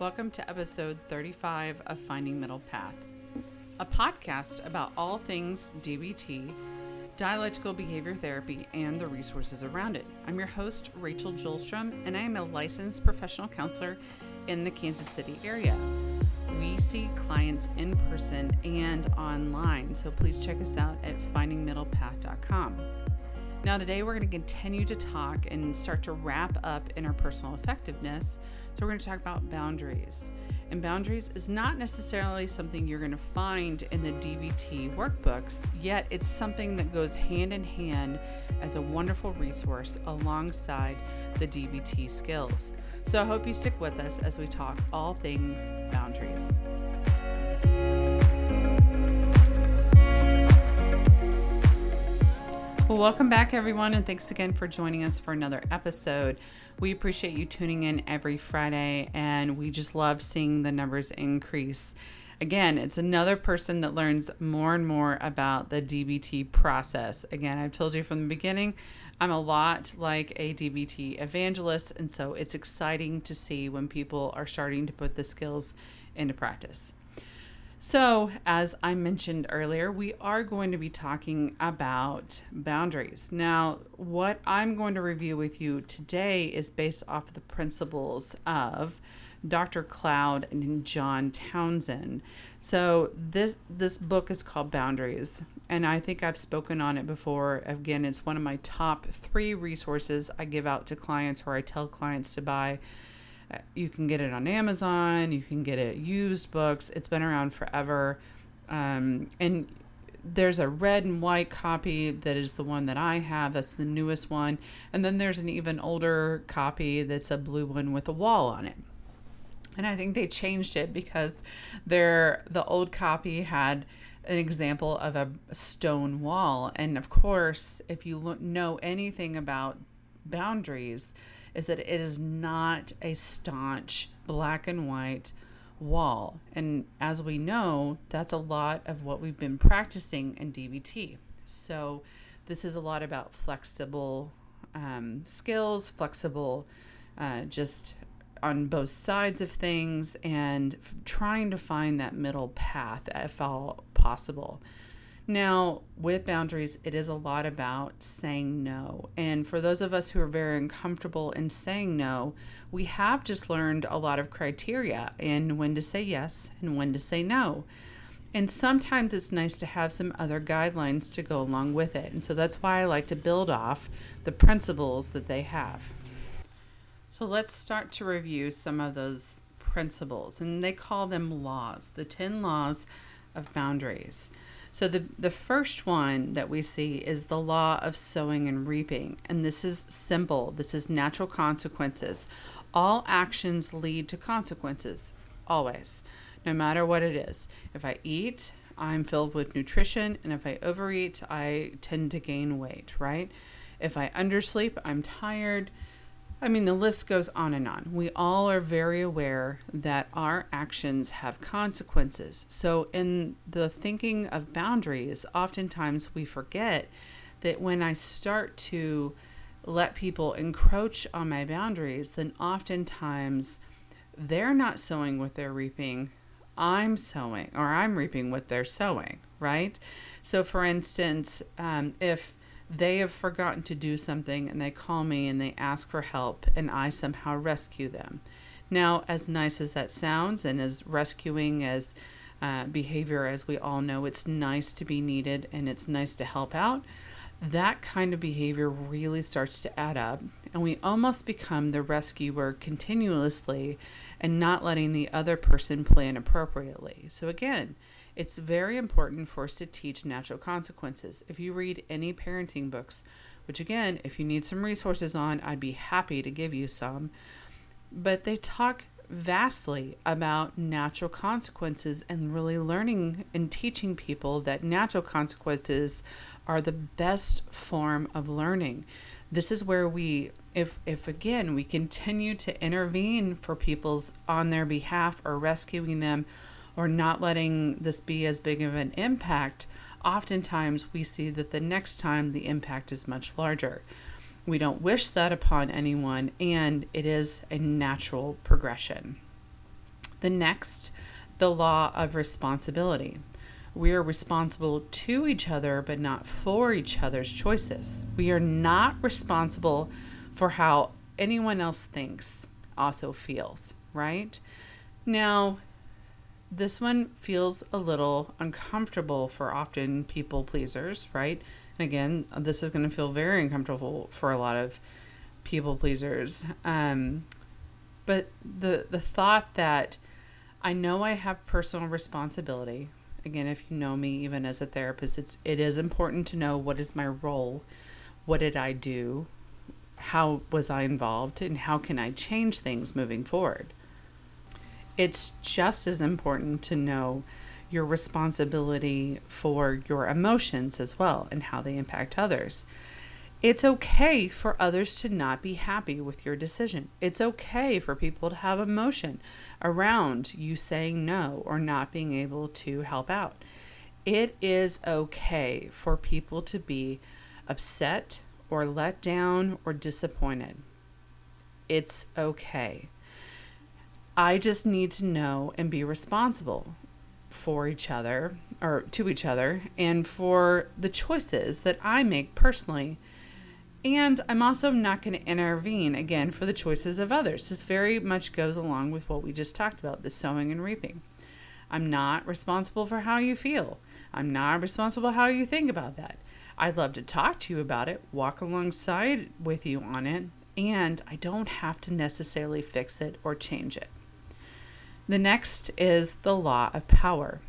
Welcome to episode 35 of Finding Middle Path, a podcast about all things DBT, dialectical behavior therapy, and the resources around it. I'm your host, Rachel Julstrom, and I am a licensed professional counselor in the Kansas City area. We see clients in person and online, so please check us out at findingmiddlepath.com. Now, today we're going to continue to talk and start to wrap up interpersonal effectiveness. So, we're going to talk about boundaries. And boundaries is not necessarily something you're going to find in the DBT workbooks, yet, it's something that goes hand in hand as a wonderful resource alongside the DBT skills. So, I hope you stick with us as we talk all things boundaries. Well, welcome back, everyone, and thanks again for joining us for another episode. We appreciate you tuning in every Friday, and we just love seeing the numbers increase. Again, it's another person that learns more and more about the DBT process. Again, I've told you from the beginning, I'm a lot like a DBT evangelist, and so it's exciting to see when people are starting to put the skills into practice. So, as I mentioned earlier, we are going to be talking about boundaries. Now, what I'm going to review with you today is based off of the principles of Dr. Cloud and John Townsend. So, this this book is called Boundaries, and I think I've spoken on it before. Again, it's one of my top 3 resources I give out to clients or I tell clients to buy you can get it on Amazon. You can get it used books. It's been around forever. Um, and there's a red and white copy that is the one that I have. That's the newest one. And then there's an even older copy that's a blue one with a wall on it. And I think they changed it because their the old copy had an example of a stone wall. And of course, if you know anything about boundaries, is that it is not a staunch black and white wall. And as we know, that's a lot of what we've been practicing in DBT. So this is a lot about flexible um, skills, flexible, uh, just on both sides of things, and trying to find that middle path if all possible. Now, with boundaries, it is a lot about saying no. And for those of us who are very uncomfortable in saying no, we have just learned a lot of criteria in when to say yes and when to say no. And sometimes it's nice to have some other guidelines to go along with it. And so that's why I like to build off the principles that they have. So let's start to review some of those principles. And they call them laws, the 10 laws of boundaries. So the the first one that we see is the law of sowing and reaping, and this is simple. This is natural consequences. All actions lead to consequences, always, no matter what it is. If I eat, I'm filled with nutrition, and if I overeat, I tend to gain weight, right? If I undersleep, I'm tired. I mean, the list goes on and on. We all are very aware that our actions have consequences. So, in the thinking of boundaries, oftentimes we forget that when I start to let people encroach on my boundaries, then oftentimes they're not sowing what they're reaping. I'm sowing, or I'm reaping what they're sowing, right? So, for instance, um, if they have forgotten to do something and they call me and they ask for help and I somehow rescue them. Now, as nice as that sounds and as rescuing as uh, behavior as we all know, it's nice to be needed and it's nice to help out. That kind of behavior really starts to add up, and we almost become the rescuer continuously and not letting the other person plan appropriately. So, again, it's very important for us to teach natural consequences. If you read any parenting books, which again, if you need some resources on, I'd be happy to give you some, but they talk vastly about natural consequences and really learning and teaching people that natural consequences are the best form of learning. This is where we if if again we continue to intervene for people's on their behalf or rescuing them or not letting this be as big of an impact, oftentimes we see that the next time the impact is much larger. We don't wish that upon anyone, and it is a natural progression. The next, the law of responsibility. We are responsible to each other, but not for each other's choices. We are not responsible for how anyone else thinks, also feels, right? Now, this one feels a little uncomfortable for often people pleasers, right? And again, this is going to feel very uncomfortable for a lot of people pleasers. Um, but the the thought that I know I have personal responsibility. Again, if you know me, even as a therapist, it's it is important to know what is my role, what did I do, how was I involved, and how can I change things moving forward. It's just as important to know your responsibility for your emotions as well and how they impact others. It's okay for others to not be happy with your decision. It's okay for people to have emotion around you saying no or not being able to help out. It is okay for people to be upset or let down or disappointed. It's okay. I just need to know and be responsible for each other or to each other and for the choices that I make personally and I'm also not going to intervene again for the choices of others. This very much goes along with what we just talked about the sowing and reaping. I'm not responsible for how you feel. I'm not responsible how you think about that. I'd love to talk to you about it, walk alongside with you on it, and I don't have to necessarily fix it or change it. The next is the law of power.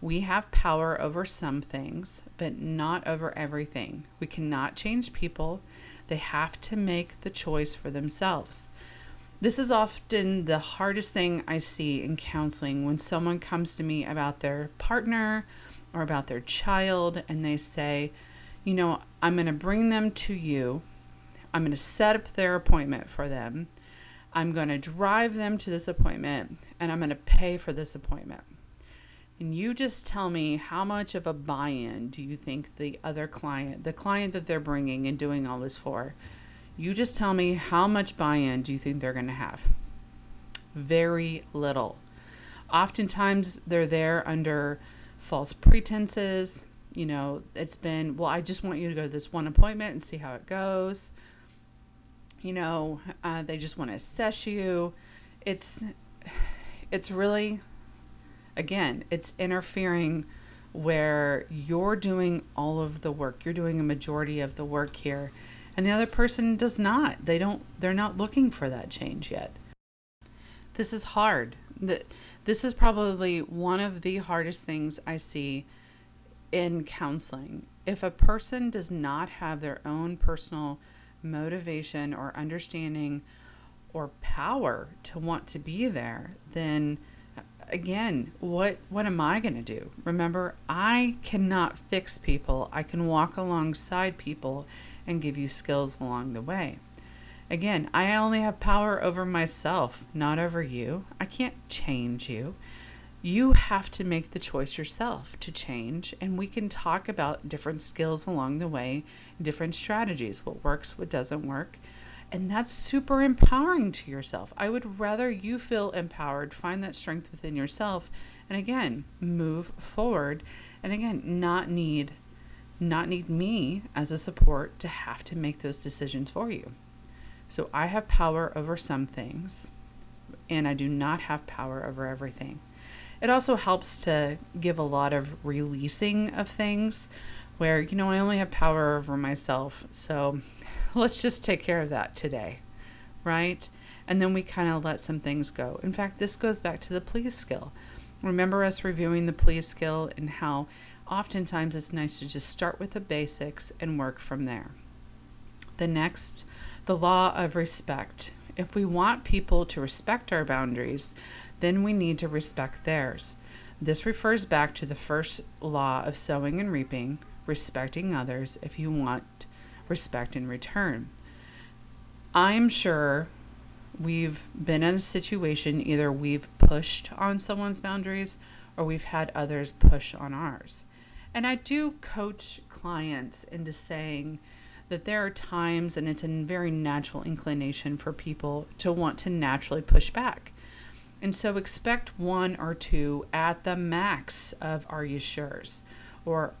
We have power over some things, but not over everything. We cannot change people, they have to make the choice for themselves. This is often the hardest thing I see in counseling when someone comes to me about their partner or about their child and they say, You know, I'm going to bring them to you. I'm going to set up their appointment for them. I'm going to drive them to this appointment and I'm going to pay for this appointment. And you just tell me how much of a buy-in do you think the other client the client that they're bringing and doing all this for? You just tell me how much buy-in do you think they're going to have? Very little. Oftentimes they're there under false pretenses you know it's been well i just want you to go to this one appointment and see how it goes. You know uh, they just want to assess you. It's it's really again, it's interfering where you're doing all of the work. You're doing a majority of the work here and the other person does not. They don't they're not looking for that change yet. This is hard. This is probably one of the hardest things I see in counseling. If a person does not have their own personal motivation or understanding or power to want to be there, then uh, again, what what am I going to do? Remember, I cannot fix people. I can walk alongside people and give you skills along the way. Again, I only have power over myself, not over you. I can't change you. You have to make the choice yourself to change, and we can talk about different skills along the way, different strategies, what works, what doesn't work and that's super empowering to yourself. I would rather you feel empowered, find that strength within yourself, and again, move forward. And again, not need not need me as a support to have to make those decisions for you. So I have power over some things, and I do not have power over everything. It also helps to give a lot of releasing of things where, you know, I only have power over myself. So let's just take care of that today, right? And then we kind of let some things go. In fact, this goes back to the please skill. Remember us reviewing the please skill and how oftentimes it's nice to just start with the basics and work from there. The next, the law of respect. If we want people to respect our boundaries, then we need to respect theirs. This refers back to the first law of sowing and reaping, respecting others if you want respect in return. I'm sure we've been in a situation either we've pushed on someone's boundaries or we've had others push on ours. And I do coach clients into saying that there are times, and it's a very natural inclination for people to want to naturally push back. And so expect one or two at the max of are you sure's or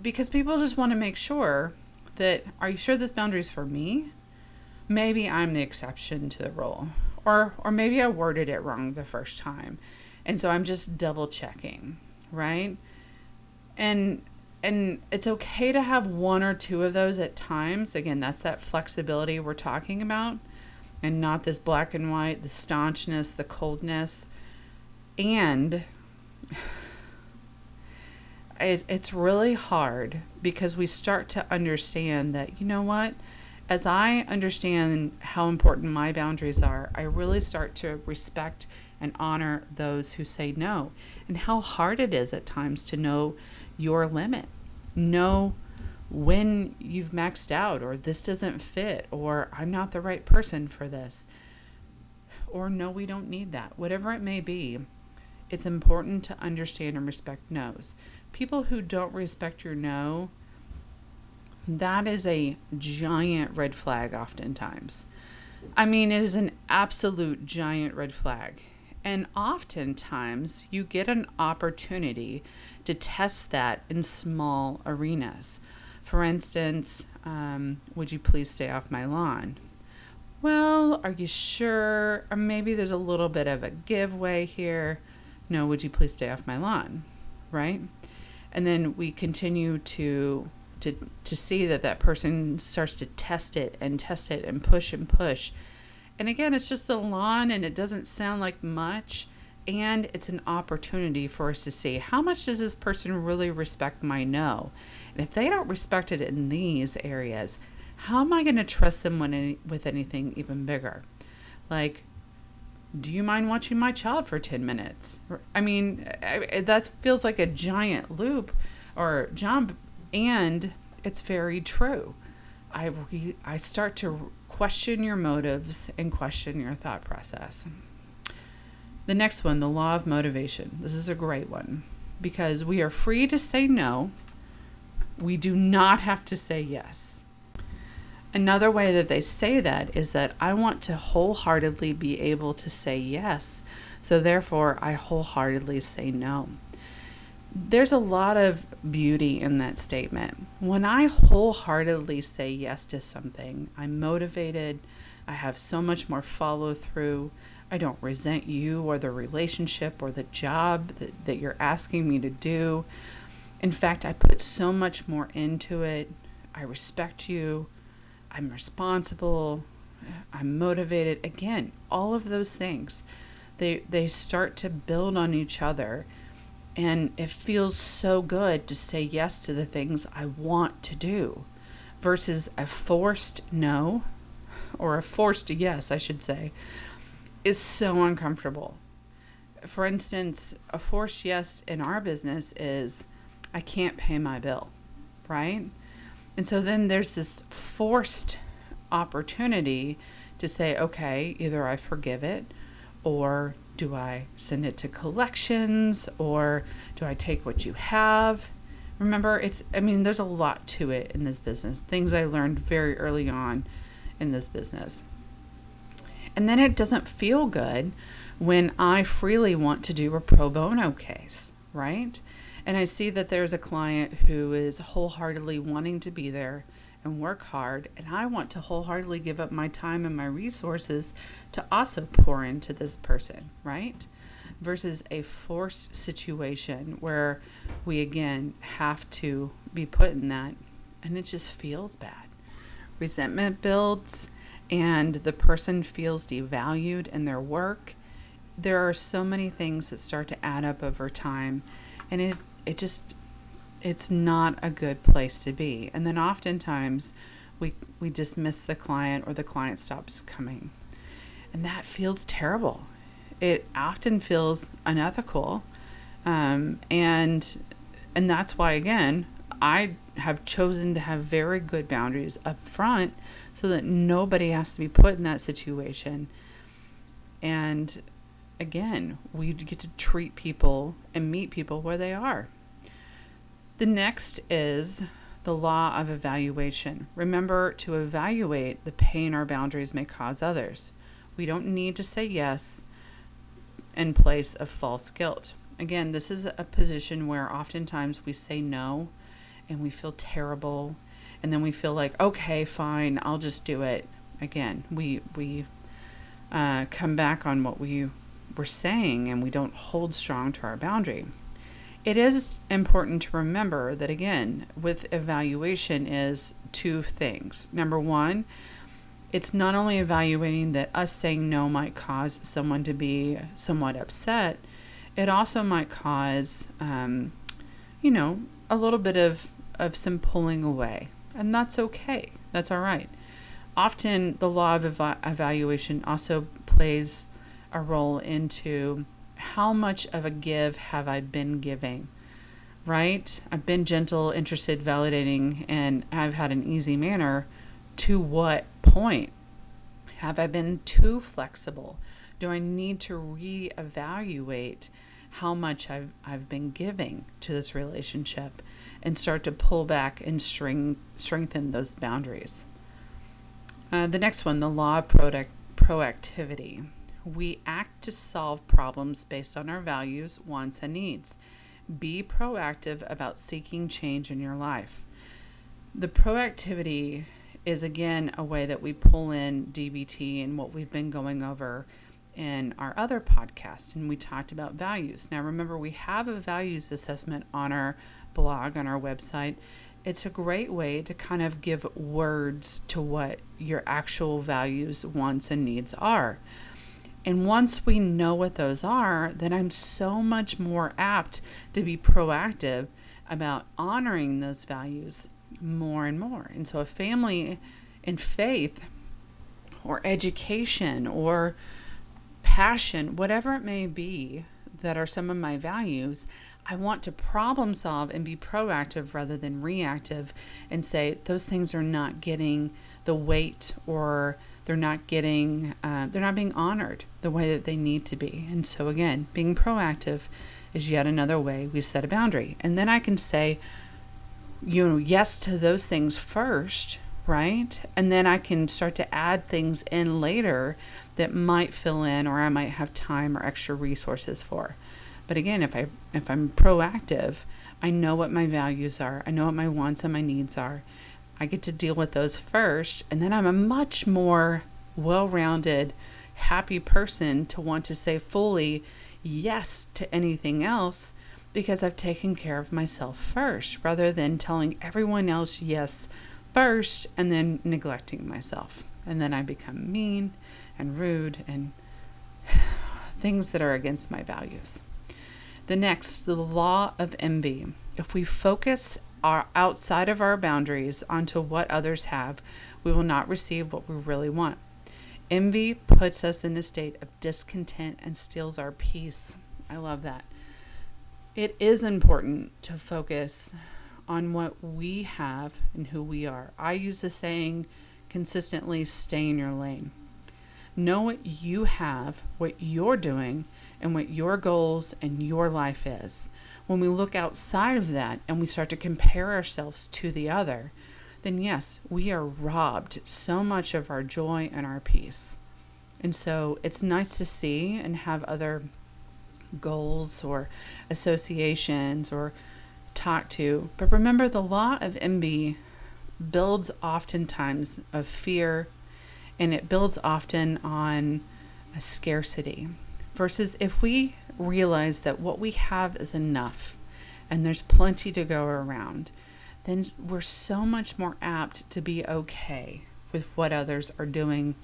because people just want to make sure that are you sure this boundary is for me? Maybe I'm the exception to the rule. Or or maybe I worded it wrong the first time. And so I'm just double checking, right? And and it's okay to have one or two of those at times. Again, that's that flexibility we're talking about and not this black and white, the staunchness, the coldness. And it, it's really hard because we start to understand that, you know what? As I understand how important my boundaries are, I really start to respect and honor those who say no and how hard it is at times to know your limit. Know when you've maxed out, or this doesn't fit, or I'm not the right person for this, or no, we don't need that. Whatever it may be, it's important to understand and respect no's. People who don't respect your no, that is a giant red flag, oftentimes. I mean, it is an absolute giant red flag. And oftentimes, you get an opportunity to test that in small arenas. For instance, um, would you please stay off my lawn? Well, are you sure? Or maybe there's a little bit of a giveaway here. No, would you please stay off my lawn? Right? And then we continue to to to see that that person starts to test it and test it and push and push. And again, it's just a lawn and it doesn't sound like much, and it's an opportunity for us to see how much does this person really respect my no? And if they don't respect it in these areas how am i going to trust them when any, with anything even bigger? Like do you mind watching my child for 10 minutes i mean that feels like a giant loop or jump and it's very true i re, i start to question your motives and question your thought process the next one, the law of motivation. This is a great one because we are free to say no. We do not have to say yes. Another way that they say that is that I want to wholeheartedly be able to say yes. So therefore, I wholeheartedly say no. There's a lot of beauty in that statement. When I wholeheartedly say yes to something, I'm motivated, I have so much more follow through, I don't resent you or the relationship or the job that, that you're asking me to do. In fact, I put so much more into it. I respect you. I'm responsible. I'm motivated. Again, all of those things, they they start to build on each other. And it feels so good to say yes to the things I want to do versus a forced no or a forced yes, I should say, is so uncomfortable. For instance, a forced yes in our business is I can't pay my bill, right? And so then there's this forced opportunity to say, okay, either I forgive it or do I send it to collections or do I take what you have? Remember, it's, I mean, there's a lot to it in this business, things I learned very early on in this business. And then it doesn't feel good when I freely want to do a pro bono case, right? And I see that there's a client who is wholeheartedly wanting to be there and work hard, and I want to wholeheartedly give up my time and my resources to also pour into this person, right? Versus a forced situation where we again have to be put in that, and it just feels bad. Resentment builds, and the person feels devalued in their work, there are so many things that start to add up over time and it it just it's not a good place to be. And then oftentimes we we dismiss the client or the client stops coming. And that feels terrible. It often feels unethical. Um, and and that's why again, I have chosen to have very good boundaries up front so that nobody has to be put in that situation. And again, we get to treat people and meet people where they are. The next is the law of evaluation. Remember to evaluate the pain our boundaries may cause others. We don't need to say yes in place of false guilt. Again, this is a position where oftentimes we say no and we feel terrible and then we feel like okay fine i'll just do it again we we uh, come back on what we were saying and we don't hold strong to our boundary. It is important to remember that again with evaluation is two things. Number one it's not only evaluating that us saying no might cause someone to be somewhat upset it also might cause um, you know a little bit of of some pulling away. And that's okay. That's all right. Often the law of ev- evaluation also plays a role into how much of a give have I been giving? Right? I've been gentle, interested, validating, and I've had an easy manner. To what point? Have I been too flexible? Do I need to reevaluate how much I've, I've been giving to this relationship and start to pull back and string, strengthen those boundaries? Uh, the next one, the law of product, proactivity. We act to solve problems based on our values, wants, and needs. Be proactive about seeking change in your life. The proactivity is again a way that we pull in DBT and what we've been going over in our other podcast. And we talked about values. Now, remember, we have a values assessment on our blog, on our website. It's a great way to kind of give words to what your actual values, wants, and needs are. And once we know what those are, then I'm so much more apt to be proactive about honoring those values more and more. And so, a family and faith or education or passion, whatever it may be, that are some of my values, I want to problem solve and be proactive rather than reactive and say those things are not getting the weight or they're not getting uh, they're not being honored the way that they need to be. And so again being proactive is yet another way we set a boundary. And then i can say you know yes to those things first right? And then i can start to add things in later that might fill in or i might have time or extra resources for. But again if i if i'm proactive i know what my values are. I know what my wants and my needs are I get to deal with those first, and then I'm a much more well rounded, happy person to want to say fully yes to anything else because I've taken care of myself first rather than telling everyone else yes first and then neglecting myself. And then I become mean and rude and things that are against my values. The next, the law of envy. If we focus are outside of our boundaries onto what others have, we will not receive what we really want. Envy puts us in a state of discontent and steals our peace. I love that. It is important to focus on what we have and who we are. I use the saying consistently stay in your lane. Know what you have, what you're doing, and what your goals and your life is when we look outside of that and we start to compare ourselves to the other, then yes, we are robbed so much of our joy and our peace. And so it's nice to see and have other goals or associations or talk to. But remember, the law of envy builds oftentimes of fear and it builds often on a scarcity. Versus if we realize that what we have is enough and there's plenty to go around, then we're so much more apt to be okay with what others are doing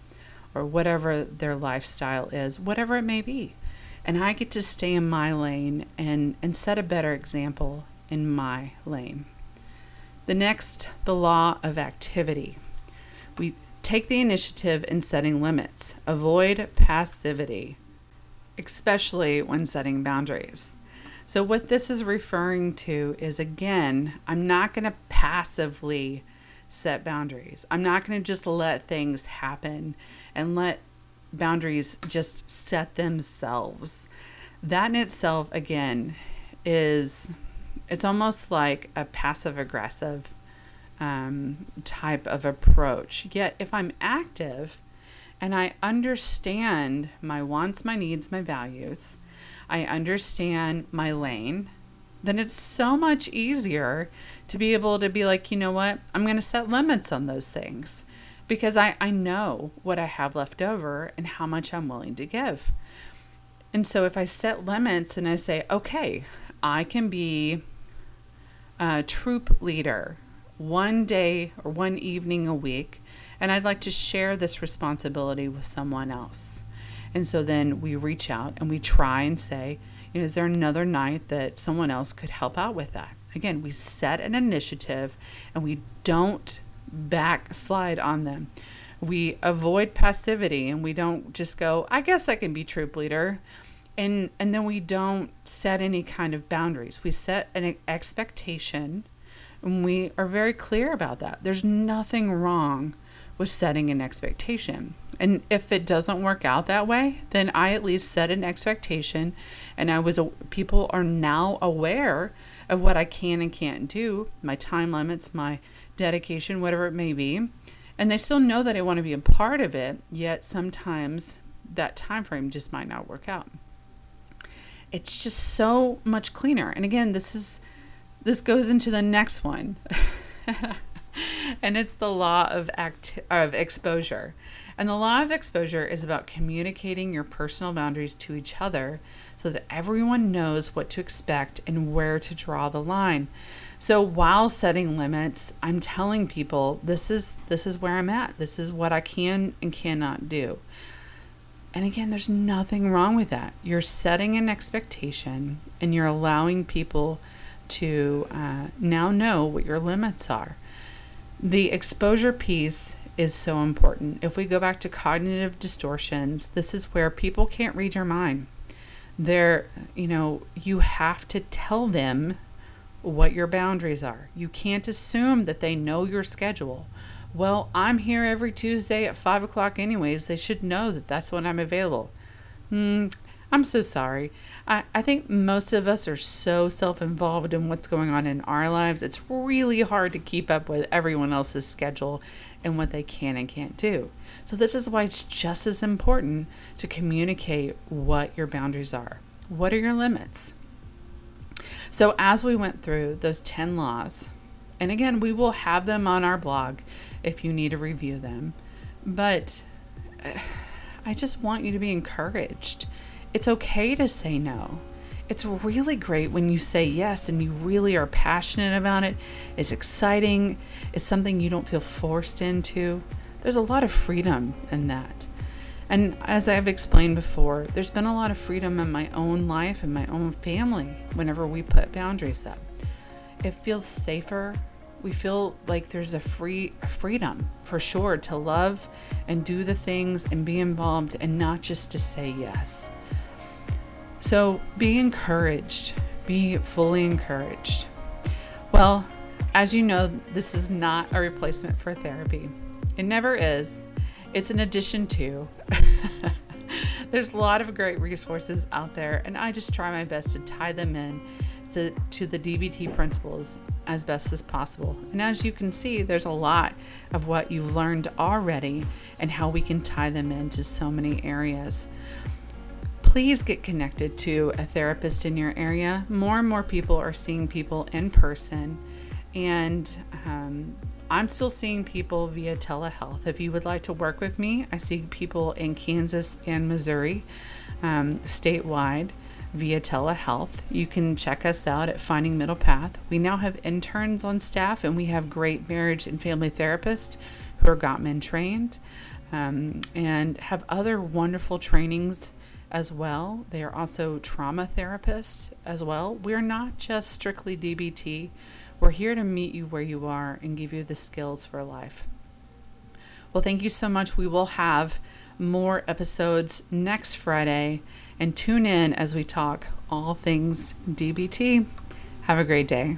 or whatever their lifestyle is, whatever it may be. And I get to stay in my lane and, and set a better example in my lane. The next, the law of activity. We take the initiative in setting limits, avoid passivity especially when setting boundaries. So, what this is referring to is again, I'm not going to passively set boundaries. I'm not going to just let things happen and let boundaries just set themselves. That in itself, again, is it's almost like a passive aggressive um, type of approach. Yet, if I'm active and I understand my wants, my needs, my values, I understand my lane, then it's so much easier to be able to be like, you know what, I'm going to set limits on those things because I, I know what I have left over and how much I'm willing to give. And so if I set limits and I say, okay, I can be a troop leader one day or one evening a week, and I'd like to share this responsibility with someone else. And so then we reach out and we try and say, you know, is there another night that someone else could help out with that? Again, we set an initiative and we don't backslide on them. We avoid passivity and we don't just go, I guess I can be troop leader. And, and then we don't set any kind of boundaries. We set an expectation and we are very clear about that. There's nothing wrong with setting an expectation. And if it doesn't work out that way, then I at least set an expectation and I was people are now aware of what I can and can't do, my time limits, my dedication, whatever it may be. And they still know that I want to be a part of it, yet sometimes that time frame just might not work out. It's just so much cleaner. And again, this is this goes into the next one. and it's the law of act of exposure. And the law of exposure is about communicating your personal boundaries to each other so that everyone knows what to expect and where to draw the line. So while setting limits, I'm telling people this is this is where I'm at. This is what I can and cannot do. And again, there's nothing wrong with that. You're setting an expectation and you're allowing people to uh, now know what your limits are. The exposure piece is so important. If we go back to cognitive distortions, this is where people can't read your mind. They're, you know, you have to tell them what your boundaries are. You can't assume that they know your schedule. Well, I'm here every Tuesday at five o'clock, anyways. They should know that that's when I'm available. Hmm, I'm so sorry. I, I think most of us are so self involved in what's going on in our lives. It's really hard to keep up with everyone else's schedule and what they can and can't do. So, this is why it's just as important to communicate what your boundaries are. What are your limits? So, as we went through those 10 laws, and again, we will have them on our blog if you need to review them, but uh, I just want you to be encouraged it's okay to say no. It's really great when you say yes and you really are passionate about it. It's exciting. It's something you don't feel forced into. There's a lot of freedom in that. And as I've explained before, there's been a lot of freedom in my own life and my own family whenever we put boundaries up. It feels safer. We feel like there's a free freedom for sure to love and do the things and be involved and not just to say yes. So be encouraged, be fully encouraged. Well, as you know, this is not a replacement for therapy. It never is. It's an addition to. There's a lot of great resources out there, and I just try my best to tie them in the, to the DBT principles as best as possible. And as you can see, there's a lot of what you've learned already and how we can tie them into so many areas please get connected to a therapist in your area. More and more people are seeing people in person, and um, I'm still seeing people via telehealth. If you would like to work with me, I see people in Kansas and Missouri um, statewide via telehealth. You can check us out at Finding Middle Path. We now have interns on staff, and we have great marriage and family therapists who are Gottman trained um, and have other wonderful trainings as well. They are also trauma therapists as well. We're not just strictly DBT, we're here to meet you where you are and give you the skills for life. Well, thank you so much. We will have more episodes next Friday and tune in as we talk all things DBT. Have a great day.